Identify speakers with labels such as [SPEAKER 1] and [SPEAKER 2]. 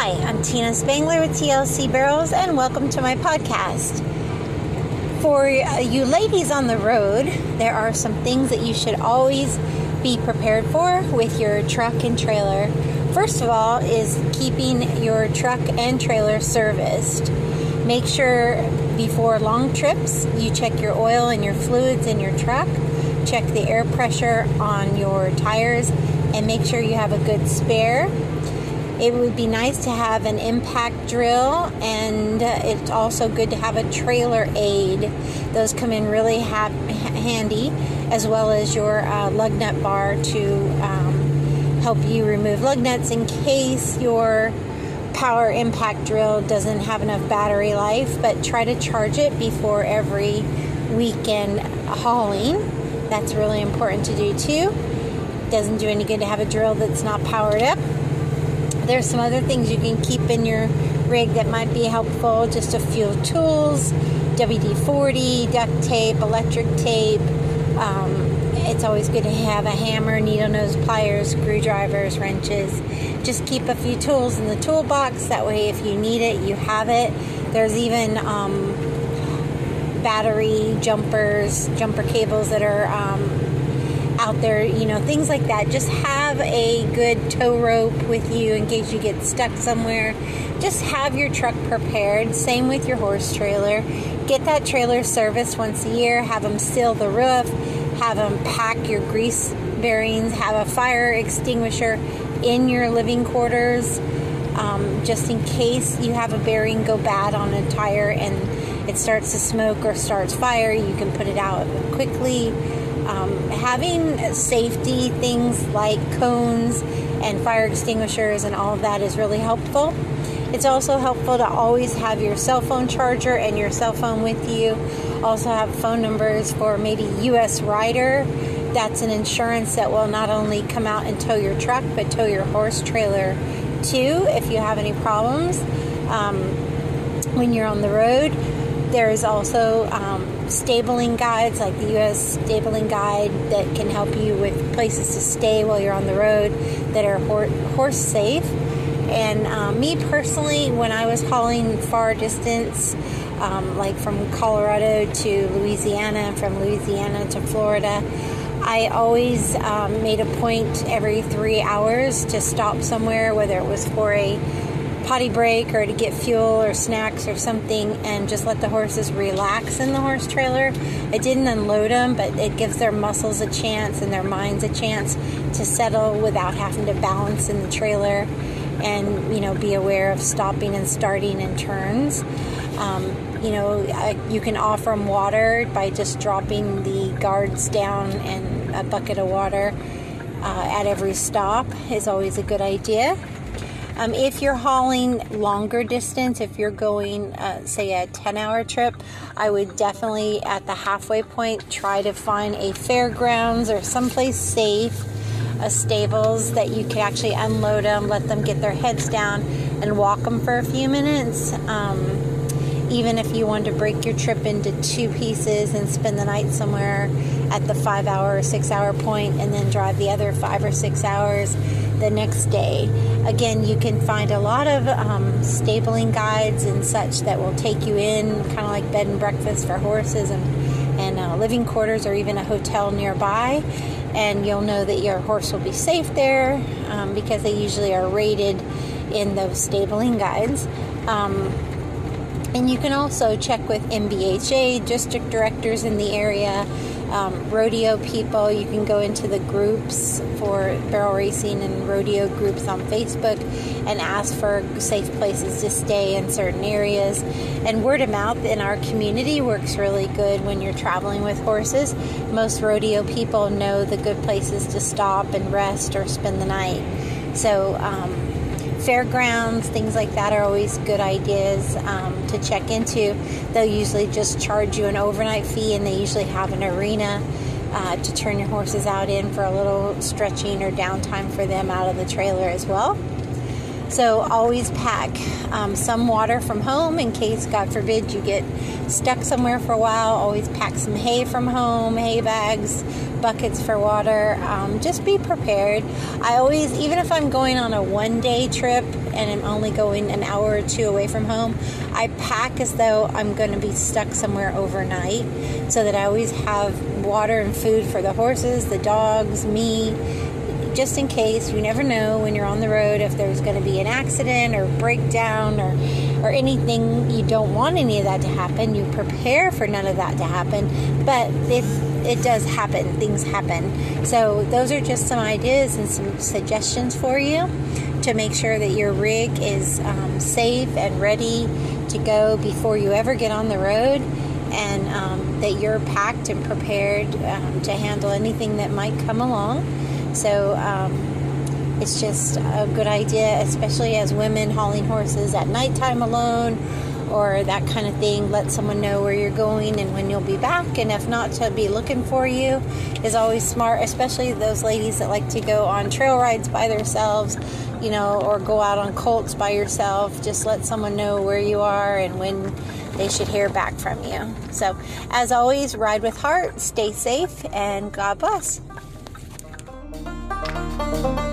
[SPEAKER 1] Hi, I'm Tina Spangler with TLC Barrels, and welcome to my podcast. For uh, you ladies on the road, there are some things that you should always be prepared for with your truck and trailer. First of all, is keeping your truck and trailer serviced. Make sure before long trips you check your oil and your fluids in your truck, check the air pressure on your tires, and make sure you have a good spare it would be nice to have an impact drill, and uh, it's also good to have a trailer aid. Those come in really ha- handy, as well as your uh, lug nut bar to um, help you remove lug nuts in case your power impact drill doesn't have enough battery life. But try to charge it before every weekend hauling. That's really important to do too. Doesn't do any good to have a drill that's not powered up there's some other things you can keep in your rig that might be helpful. Just a few tools, WD 40, duct tape, electric tape. Um, it's always good to have a hammer, needle nose pliers, screwdrivers, wrenches. Just keep a few tools in the toolbox. That way, if you need it, you have it. There's even um, battery jumpers, jumper cables that are um, out there, you know, things like that. Just have a good tow rope with you in case you get stuck somewhere. Just have your truck prepared. Same with your horse trailer. Get that trailer serviced once a year. Have them seal the roof. Have them pack your grease bearings. Have a fire extinguisher in your living quarters. Um, just in case you have a bearing go bad on a tire and it starts to smoke or starts fire, you can put it out quickly um, having safety things like cones and fire extinguishers and all of that is really helpful. It's also helpful to always have your cell phone charger and your cell phone with you. Also, have phone numbers for maybe US Rider. That's an insurance that will not only come out and tow your truck, but tow your horse trailer too if you have any problems um, when you're on the road. There's also um, stabling guides like the U.S. Stabling Guide that can help you with places to stay while you're on the road that are horse safe. And um, me personally, when I was hauling far distance, um, like from Colorado to Louisiana, from Louisiana to Florida, I always um, made a point every three hours to stop somewhere, whether it was for a potty break or to get fuel or snacks or something and just let the horses relax in the horse trailer. I didn't unload them, but it gives their muscles a chance and their minds a chance to settle without having to balance in the trailer and, you know, be aware of stopping and starting in turns. Um, you know, you can offer them water by just dropping the guards down and a bucket of water uh, at every stop is always a good idea. Um, if you're hauling longer distance, if you're going, uh, say, a 10 hour trip, I would definitely at the halfway point try to find a fairgrounds or someplace safe, a stables that you can actually unload them, let them get their heads down, and walk them for a few minutes. Um, even if you wanted to break your trip into two pieces and spend the night somewhere at the five hour or six hour point and then drive the other five or six hours the next day. Again, you can find a lot of um, stabling guides and such that will take you in, kind of like bed and breakfast for horses and, and uh, living quarters or even a hotel nearby. And you'll know that your horse will be safe there um, because they usually are rated in those stabling guides. Um, and you can also check with NBHA, district directors in the area, um, rodeo people. You can go into the groups for barrel racing and rodeo groups on Facebook and ask for safe places to stay in certain areas. And word of mouth in our community works really good when you're traveling with horses. Most rodeo people know the good places to stop and rest or spend the night. So, um, fairgrounds, things like that are always good ideas um, to check into. They'll usually just charge you an overnight fee, and they usually have an arena uh, to turn your horses out in for a little stretching or downtime for them out of the trailer as well. So always pack um, some water from home in case, God forbid, you get stuck somewhere for a while. Always pack some hay from home, hay bags, buckets for water. Um, just be prepared. I always, even if I'm going on a one day trip and I'm only going an hour or two away from home, I pack as though I'm going to be stuck somewhere overnight so that I always have water and food for the horses, the dogs, me just in case. You never know when you're on the road if there's going to be an accident or breakdown or or anything. You don't want any of that to happen. You prepare for none of that to happen. But if it does happen, things happen. So those are just some ideas and some suggestions for you to make sure that your rig is um, safe and ready to go before you ever get on the road and um, that you're packed and prepared um, to handle anything that might come along. So um, it's just a good idea, especially as women hauling horses at nighttime alone or that kind of thing. Let someone know where you're going and when you'll be back, and if not, to be looking for you is always smart, especially those ladies that like to go on trail rides by themselves, you know, or go out on colts by yourself. Just let someone know where you are and when they should hear back from you. So, as always, ride with heart, stay safe, and God bless. Thank you.